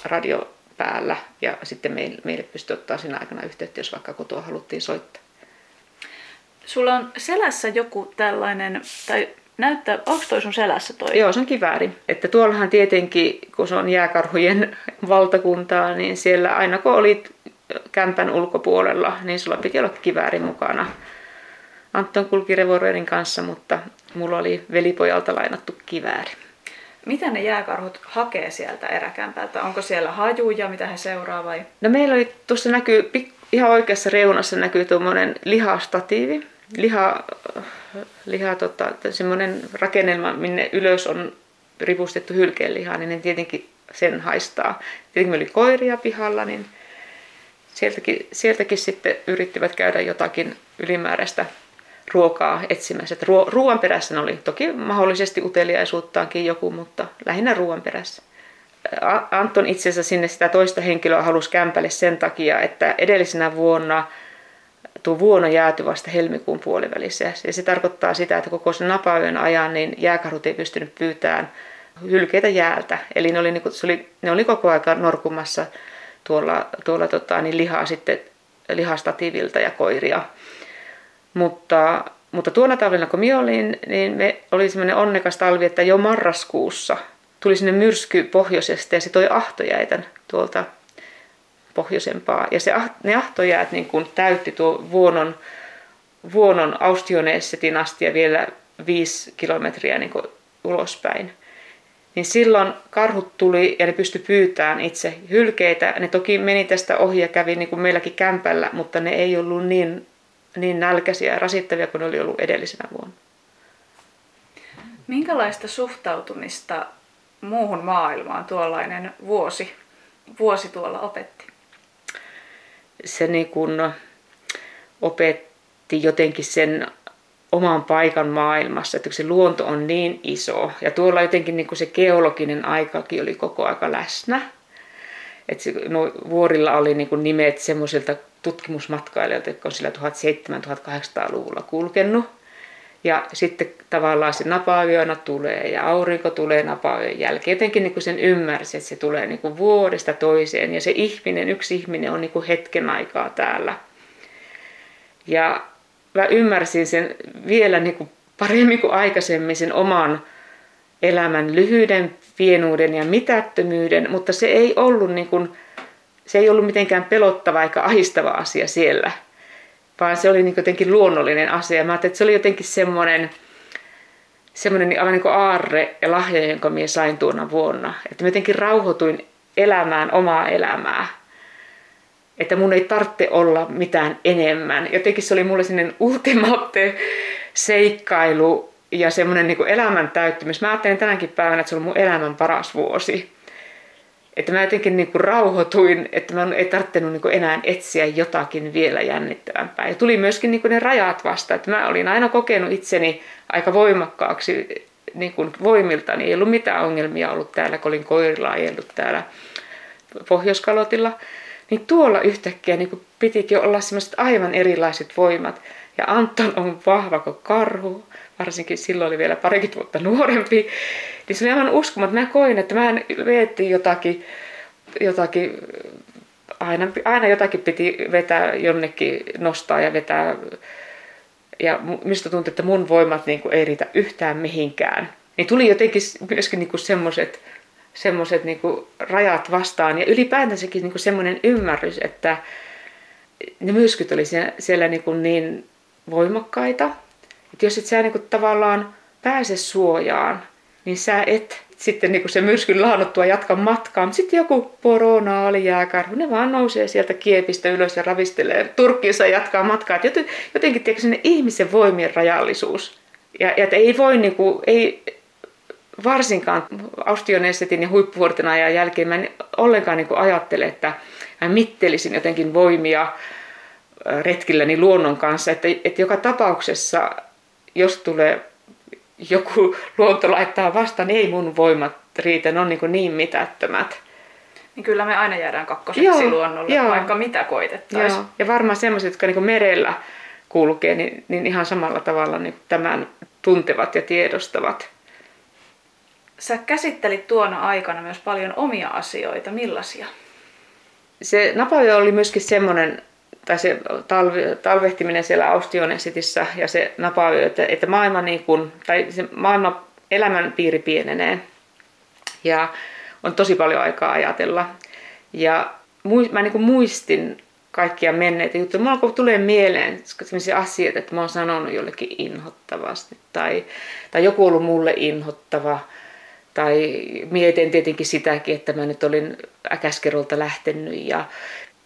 radio päällä ja sitten meille, meille pystyi ottaa siinä aikana yhteyttä, jos vaikka kotoa haluttiin soittaa. Sulla on selässä joku tällainen, tai näyttää, onko toi sun selässä toi? Joo, se on kivääri. Että tuollahan tietenkin, kun se on jääkarhujen valtakuntaa, niin siellä aina kun olit kämpän ulkopuolella, niin sulla piti olla kivääri mukana. Anton kulki revolverin kanssa, mutta mulla oli velipojalta lainattu kivääri. Mitä ne jääkarhut hakee sieltä eräkämpältä? Onko siellä hajuja, mitä he seuraa vai? No meillä oli, tuossa näkyy, ihan oikeassa reunassa näkyy tuommoinen lihastatiivi. liha, liha tota, semmoinen rakennelma, minne ylös on ripustettu hylkeenlihaa, niin ne tietenkin sen haistaa. Tietenkin meillä oli koiria pihalla, niin sieltäkin, sieltäkin sitten yrittivät käydä jotakin ylimääräistä ruokaa etsimässä. Ruo, ruoan perässä oli toki mahdollisesti uteliaisuuttaankin joku, mutta lähinnä ruoan perässä. Anton itse asiassa sinne sitä toista henkilöä halusi kämpälle sen takia, että edellisenä vuonna tuo vuono jäätyi vasta helmikuun puolivälissä. Ja se tarkoittaa sitä, että koko sen napayön ajan niin jääkarhut ei pystynyt pyytämään hylkeitä jäältä. Eli ne oli, niin kuin, se oli, ne oli koko aika norkumassa tuolla, tuolla tota, niin lihaa sitten lihastativilta ja koiria. Mutta, mutta tuona talvena kun minä olin, niin me oli semmoinen onnekas talvi, että jo marraskuussa tuli sinne myrsky pohjoisesta ja se toi ahtojäitä tuolta pohjoisempaa. Ja se, ne ahtojäät niin kuin täytti tuo vuonon, vuonon Austioneessetin asti ja vielä viisi kilometriä niin ulospäin. Niin silloin karhut tuli ja ne pysty pyytämään itse hylkeitä. Ne toki meni tästä ohi ja kävi niin kuin meilläkin kämpällä, mutta ne ei ollut niin, niin nälkäisiä ja rasittavia kuin ne oli ollut edellisenä vuonna. Minkälaista suhtautumista muuhun maailmaan tuollainen vuosi, vuosi tuolla opetti? Se niin kuin opetti jotenkin sen oman paikan maailmassa, että se luonto on niin iso. Ja tuolla jotenkin niin kuin se geologinen aikakin oli koko aika läsnä. Että se, no, vuorilla oli niin kuin nimet semmoisilta tutkimusmatkailijoilta, jotka on sillä 1700-1800-luvulla kulkenut. Ja sitten tavallaan se napaaviona tulee ja aurinko tulee napaavion jälkeen. Jotenkin niin kuin sen ymmärsi, että se tulee niin kuin vuodesta toiseen ja se ihminen, yksi ihminen on niin kuin hetken aikaa täällä. Ja mä ymmärsin sen vielä niin kuin paremmin kuin aikaisemmin sen oman elämän lyhyyden, pienuuden ja mitättömyyden, mutta se ei ollut, niin kuin, se ei ollut mitenkään pelottava eikä ahistava asia siellä, vaan se oli niin jotenkin luonnollinen asia. Mä että se oli jotenkin semmoinen, semmoinen aivan niin kuin aarre ja lahja, jonka minä sain tuona vuonna. Että mä jotenkin rauhoituin elämään omaa elämää että mun ei tarvitse olla mitään enemmän. Jotenkin se oli mulle sellainen ultimaatte seikkailu ja semmoinen niin elämän täyttymys. Mä ajattelen tänäkin päivänä, että se on mun elämän paras vuosi. Että mä jotenkin niin kuin rauhoituin, että mä ei tarvinnut niin enää etsiä jotakin vielä jännittävämpää. Ja tuli myöskin niin kuin ne rajat vasta, että mä olin aina kokenut itseni aika voimakkaaksi niin kuin voimiltani. Ei ollut mitään ongelmia ollut täällä, kun olin koirilla ajellut täällä Pohjoiskalotilla niin tuolla yhtäkkiä niin kuin pitikin olla semmoiset aivan erilaiset voimat. Ja Anton on vahva kuin karhu, varsinkin silloin oli vielä parikymmentä vuotta nuorempi. Niin se oli aivan uskomaton. Mä koin, että mä veetti jotakin, jotakin aina, aina jotakin piti vetää jonnekin, nostaa ja vetää. Ja mistä tuntui, että mun voimat niin kuin ei riitä yhtään mihinkään. Niin tuli jotenkin myöskin niin semmoiset semmoiset niin rajat vastaan ja ylipäätänsäkin niin semmoinen ymmärrys, että ne myrskyt oli siellä, siellä niin, kuin niin voimakkaita, että jos et sä niin kuin tavallaan pääse suojaan, niin sä et sitten niin se myrskyn laannuttua jatka matkaa, mutta sitten joku poronaali, jääkarhu, ne vaan nousee sieltä kiepistä ylös ja ravistelee turkkiinsa ja jatkaa matkaa. Et jotenkin tiedätkö, ihmisen voimien rajallisuus. Ja, ja ei voi, niin kuin, ei, varsinkaan Austionessetin ja huippuvuorten ajan jälkeen mä en ollenkaan niin kuin ajattele, että mä mittelisin jotenkin voimia retkilläni luonnon kanssa. Että, että joka tapauksessa, jos tulee joku luonto laittaa vastaan, niin ei mun voimat riitä, ne on niin, niin mitättömät. Niin kyllä me aina jäädään kakkoseksi joo, luonnolle, joo. vaikka mitä koitettaisiin. Ja varmaan sellaiset, jotka niin merellä kulkee, niin, niin ihan samalla tavalla niin tämän tuntevat ja tiedostavat. Sä käsittelit tuona aikana myös paljon omia asioita. Millaisia? Se Napavio oli myöskin semmoinen, tai se talve, talvehtiminen siellä Austionesitissä ja se Napavio, että, että maailma niin kuin, tai se maailma elämänpiiri pienenee. Ja on tosi paljon aikaa ajatella. Ja mä niin kuin muistin kaikkia menneitä juttuja. Mulla tulee mieleen sellaisia asioita, että mä oon sanonut jollekin inhottavasti tai, tai joku on ollut mulle inhottava tai mietin tietenkin sitäkin, että mä nyt olin äkäskerolta lähtenyt ja,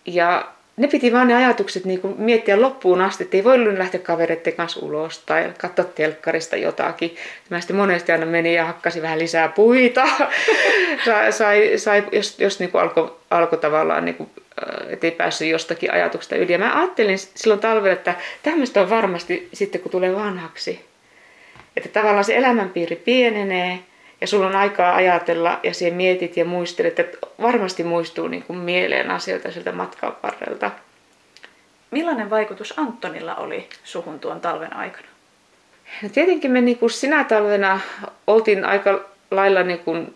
ja ne piti vaan ne ajatukset niin kuin miettiä loppuun asti, että ei voi lähteä kavereiden kanssa ulos tai katsoa telkkarista jotakin. Mä sitten monesti aina meni ja hakkasi vähän lisää puita. sai, sai, sai, jos jos niin kuin alkoi alko tavallaan, niin kuin, ettei päässyt jostakin ajatuksesta yli. Ja mä ajattelin silloin talvella, että tämmöistä on varmasti sitten, kun tulee vanhaksi. Että tavallaan se elämänpiiri pienenee ja sulla on aikaa ajatella ja siihen mietit ja muistelet, että varmasti muistuu niin kuin mieleen asioita sieltä matkan varrelta. Millainen vaikutus Antonilla oli suhun tuon talven aikana? No tietenkin me niin kuin sinä talvena oltiin aika lailla niin kuin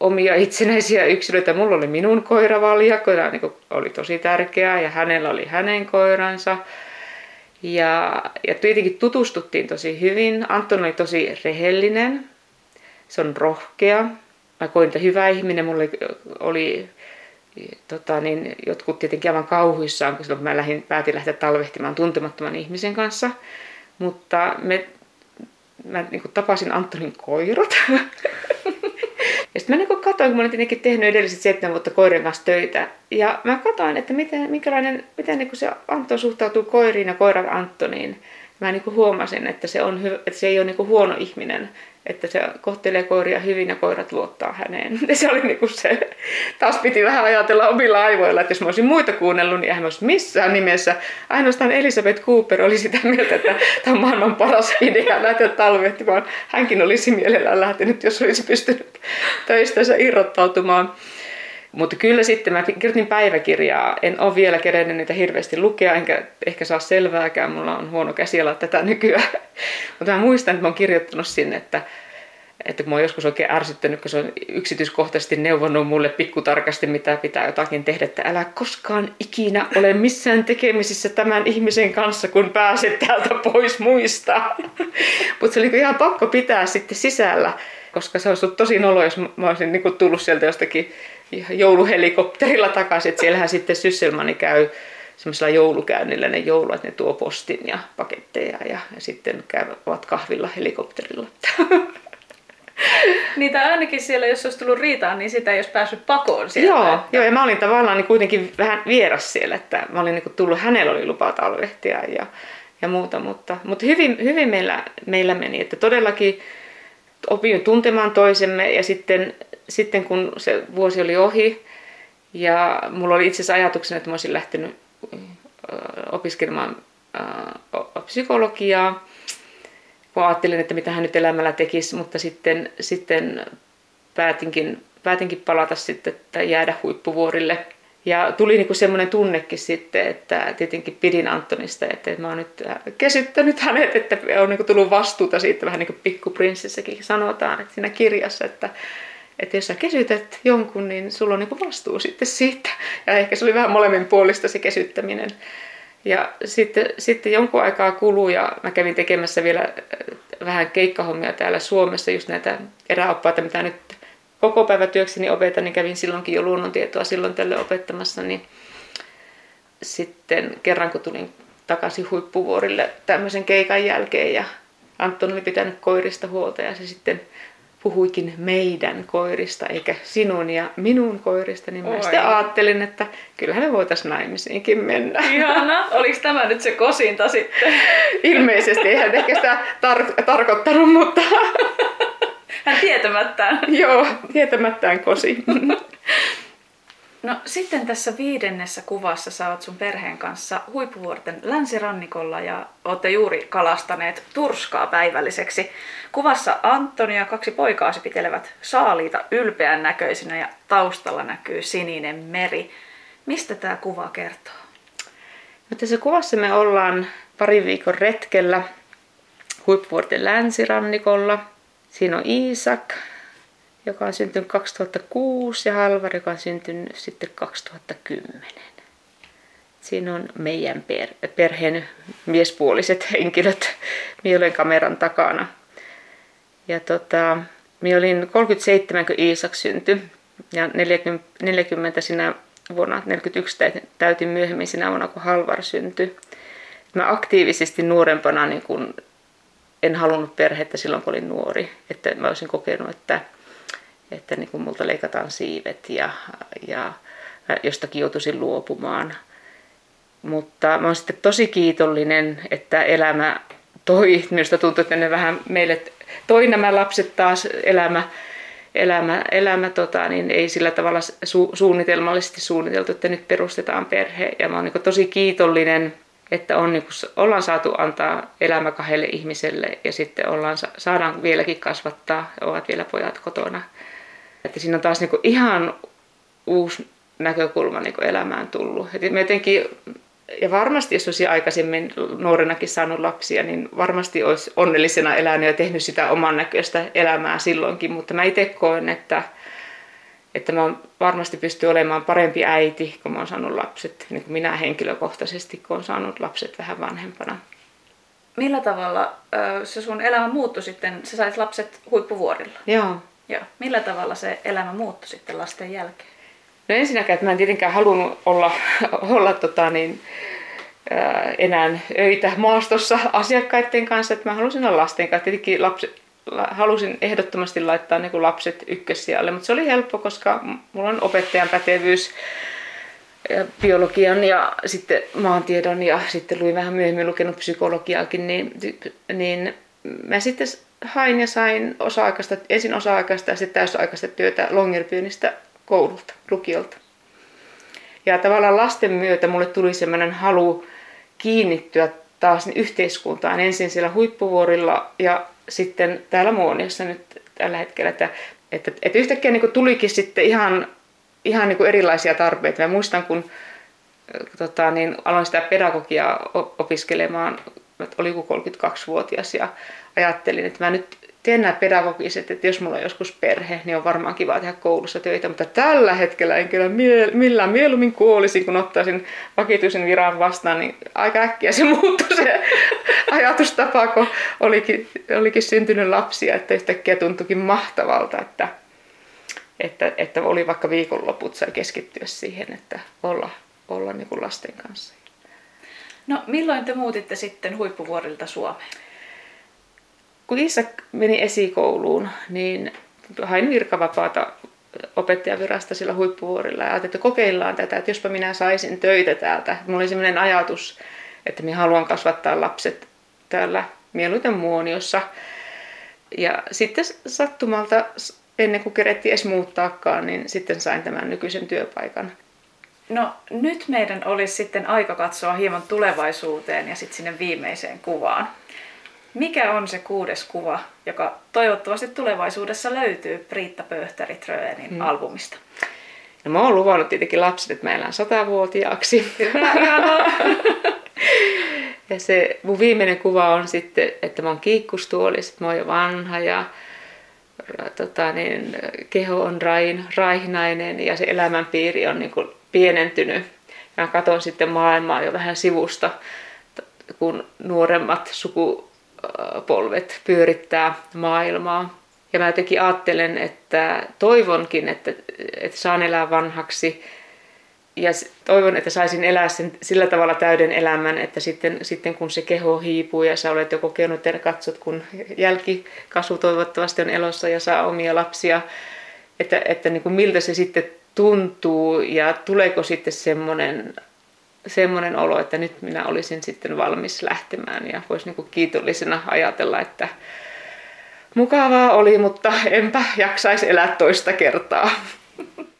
omia itsenäisiä yksilöitä. Mulla oli minun koiravaljakko, niin kuin oli tosi tärkeää, ja hänellä oli hänen koiransa. Ja, ja tietenkin tutustuttiin tosi hyvin. Anton oli tosi rehellinen se on rohkea. Mä koin, että hyvä ihminen. Mulla oli, tota, niin, jotkut tietenkin aivan kauhuissaan, kun mä lähdin, päätin lähteä talvehtimaan tuntemattoman ihmisen kanssa. Mutta me, mä niin kuin, tapasin Antonin koirat. ja sitten mä niin katsoin, kun mä olin tietenkin tehnyt edelliset seitsemän vuotta koirien kanssa töitä. Ja mä katsoin, että miten, minkälainen, miten niin se Anton suhtautuu koiriin ja koiran Antoniin. Mä niin huomasin, että se, on hyvä, että se ei ole niin huono ihminen, että se kohtelee koiria hyvin ja koirat luottaa häneen. Se oli niinku se, taas piti vähän ajatella omilla aivoilla, että jos mä olisin muita kuunnellut, niin eihän olisi missään nimessä. Ainoastaan Elisabeth Cooper oli sitä mieltä, että tämä on maailman paras idea lähteä talvehtimaan. Hänkin olisi mielellään lähtenyt, jos olisi pystynyt töistänsä irrottautumaan. Mutta kyllä sitten mä kirjoitin päiväkirjaa. En ole vielä kerennyt niitä hirveästi lukea, enkä ehkä saa selvääkään. Mulla on huono käsiala tätä nykyään. Mutta mä muistan, että mä oon kirjoittanut sinne, että, että oon joskus oikein ärsyttänyt, kun se on yksityiskohtaisesti neuvonnut mulle pikkutarkasti, mitä pitää jotakin tehdä, että älä koskaan ikinä ole missään tekemisissä tämän ihmisen kanssa, kun pääset täältä pois muista. Mutta se oli ihan pakko pitää sitten sisällä, koska se olisi ollut tosi nolo, jos mä olisin niin tullut sieltä jostakin jouluhelikopterilla takaisin. Että siellähän sitten Sysselmani käy semmoisella joulukäynnillä ne joulut, ne tuo postin ja paketteja ja, ja sitten käyvät kahvilla helikopterilla. Niitä ainakin siellä, jos olisi tullut riitaan, niin sitä ei olisi päässyt pakoon sieltä. Joo, että... joo ja mä olin tavallaan niin kuitenkin vähän vieras siellä, että mä olin niin tullut, hänellä oli lupa talvehtia ja, ja muuta, mutta, mutta hyvin, hyvin meillä, meillä meni, että todellakin opin tuntemaan toisemme ja sitten sitten kun se vuosi oli ohi ja mulla oli itse asiassa ajatuksena, että mä olisin lähtenyt opiskelemaan psykologiaa, kun ajattelin, että mitä hän nyt elämällä tekisi, mutta sitten, sitten päätinkin, päätinkin palata sitten, että jäädä huippuvuorille. Ja tuli niinku semmoinen tunnekin sitten, että tietenkin pidin Antonista, että mä oon nyt kesyttänyt hänet, että on niinku tullut vastuuta siitä, vähän niin kuin pikkuprinssissäkin sanotaan että siinä kirjassa, että että jos sä kesytät jonkun, niin sulla on niin vastuu sitten siitä. Ja ehkä se oli vähän molemmin puolista se kesyttäminen. Ja sitten, sitten jonkun aikaa kuluu ja mä kävin tekemässä vielä äh, vähän keikkahommia täällä Suomessa, just näitä eräoppaita, mitä nyt koko päivä työkseni opetan, niin kävin silloinkin jo luonnontietoa silloin tälle opettamassa, niin sitten kerran kun tulin takaisin huippuvuorille tämmöisen keikan jälkeen ja Anton oli pitänyt koirista huolta ja se sitten puhuikin meidän koirista eikä sinun ja minun koirista, niin mä sitten ajattelin, että kyllähän me voitaisiin naimisiinkin mennä. Ihana. Oliko tämä nyt se kosinta sitten? Ilmeisesti, eihän ehkä sitä tar- tarkoittanut, mutta... Hän tietämättään. Joo, tietämättään kosi. No sitten tässä viidennessä kuvassa sä oot sun perheen kanssa huippuvuorten länsirannikolla ja olette juuri kalastaneet turskaa päivälliseksi. Kuvassa Antoni ja kaksi poikaasi pitelevät saaliita ylpeän näköisinä ja taustalla näkyy sininen meri. Mistä tämä kuva kertoo? No tässä kuvassa me ollaan pari viikon retkellä huippuvuorten länsirannikolla. Siinä on Iisak, joka on syntynyt 2006 ja Halvar, joka on syntynyt sitten 2010. Siinä on meidän per- perheen miespuoliset henkilöt. Minä olen kameran takana. Ja tota, minä olin 37, kun Iisak syntyi. Ja 40, 40 sinä vuonna 41 täytin myöhemmin sinä vuonna, kun Halvar syntyi. Mä aktiivisesti nuorempana niin kun en halunnut perhettä silloin, kun olin nuori. Että mä olisin kokenut, että että niin kuin multa leikataan siivet ja, ja jostakin joutuisin luopumaan. Mutta mä oon sitten tosi kiitollinen, että elämä toi. Minusta tuntuu, että ne vähän meille toi nämä lapset taas elämä, elämä, elämä tota, niin ei sillä tavalla su, suunnitelmallisesti suunniteltu, että nyt perustetaan perhe. Ja mä oon niin tosi kiitollinen, että on, niin kuin, ollaan saatu antaa elämä kahdelle ihmiselle ja sitten ollaan, saadaan vieläkin kasvattaa, ovat vielä pojat kotona. Että siinä on taas niin kuin ihan uusi näkökulma niin kuin elämään tullut. Et mä jotenkin, ja varmasti jos olisi aikaisemmin nuorenakin saanut lapsia, niin varmasti olisi onnellisena elänyt ja tehnyt sitä oman näköistä elämää silloinkin. Mutta mä itse koen, että, että mä varmasti pystyn olemaan parempi äiti, kun mä oon saanut lapset, niin kuin minä henkilökohtaisesti, kun oon saanut lapset vähän vanhempana. Millä tavalla se sun elämä muuttui sitten? Sä sait lapset huippuvuorilla. Joo. Joo. Millä tavalla se elämä muuttui sitten lasten jälkeen? No ensinnäkään, että mä en tietenkään halunnut olla, olla tota niin, ää, enää öitä maastossa asiakkaiden kanssa, että mä halusin olla lasten kanssa. Tietenkin lapset, halusin ehdottomasti laittaa niin kuin lapset ykkössijalle, mutta se oli helppo, koska mulla on opettajan pätevyys biologian ja sitten maantiedon ja sitten luin vähän myöhemmin lukenut psykologiaakin, niin, niin mä sitten hain ja sain osa-aikaista, ensin osa-aikaista ja sitten täysaikaista työtä Longyearbyenistä koululta, lukiolta. Ja tavallaan lasten myötä mulle tuli semmoinen halu kiinnittyä taas yhteiskuntaan ensin siellä huippuvuorilla ja sitten täällä Muoniossa nyt tällä hetkellä, että, että, että yhtäkkiä niin tulikin sitten ihan, ihan niin erilaisia tarpeita. Mä muistan, kun tota, niin aloin sitä pedagogiaa opiskelemaan, että oli 32-vuotias ja ajattelin, että mä nyt teen nämä pedagogiset, että jos mulla on joskus perhe, niin on varmaan kiva tehdä koulussa töitä, mutta tällä hetkellä en kyllä mie- millään mieluummin kuolisin, kun ottaisin vakituisen viran vastaan, niin aika äkkiä se muuttui se ajatustapa, kun olikin, olikin syntynyt lapsia, että yhtäkkiä tuntuikin mahtavalta, että, että, että oli vaikka viikonloput sai keskittyä siihen, että olla, olla niin kuin lasten kanssa. No milloin te muutitte sitten huippuvuorilta Suomeen? kun isä meni esikouluun, niin hain virkavapaata opettajavirasta sillä huippuvuorilla ja ajattelin, että kokeillaan tätä, että jospa minä saisin töitä täältä. Mulla oli sellainen ajatus, että minä haluan kasvattaa lapset täällä mieluiten muoniossa. Ja sitten sattumalta, ennen kuin kerettiin edes muuttaakaan, niin sitten sain tämän nykyisen työpaikan. No nyt meidän olisi sitten aika katsoa hieman tulevaisuuteen ja sitten sinne viimeiseen kuvaan. Mikä on se kuudes kuva, joka toivottavasti tulevaisuudessa löytyy Priitta Pöhtäri-Tröenin hmm. albumista? No mä oon luvannut tietenkin lapset, että mä elän satavuotiaaksi. ja se mun viimeinen kuva on sitten, että mä oon kiikkustuolissa, mä oon jo vanha ja tota, niin, keho on rain, raihnainen ja se elämänpiiri on niin kuin pienentynyt. Ja katson sitten maailmaa jo vähän sivusta, kun nuoremmat suku, polvet pyörittää maailmaa. Ja mä jotenkin ajattelen, että toivonkin, että, että saan elää vanhaksi ja toivon, että saisin elää sen sillä tavalla täyden elämän, että sitten, sitten kun se keho hiipuu ja sä olet jo kokenut ja katsot, kun jälkikasu toivottavasti on elossa ja saa omia lapsia, että, että niin kuin miltä se sitten tuntuu ja tuleeko sitten semmoinen semmoinen olo, että nyt minä olisin sitten valmis lähtemään ja voisi niin kiitollisena ajatella, että mukavaa oli, mutta enpä jaksaisi elää toista kertaa.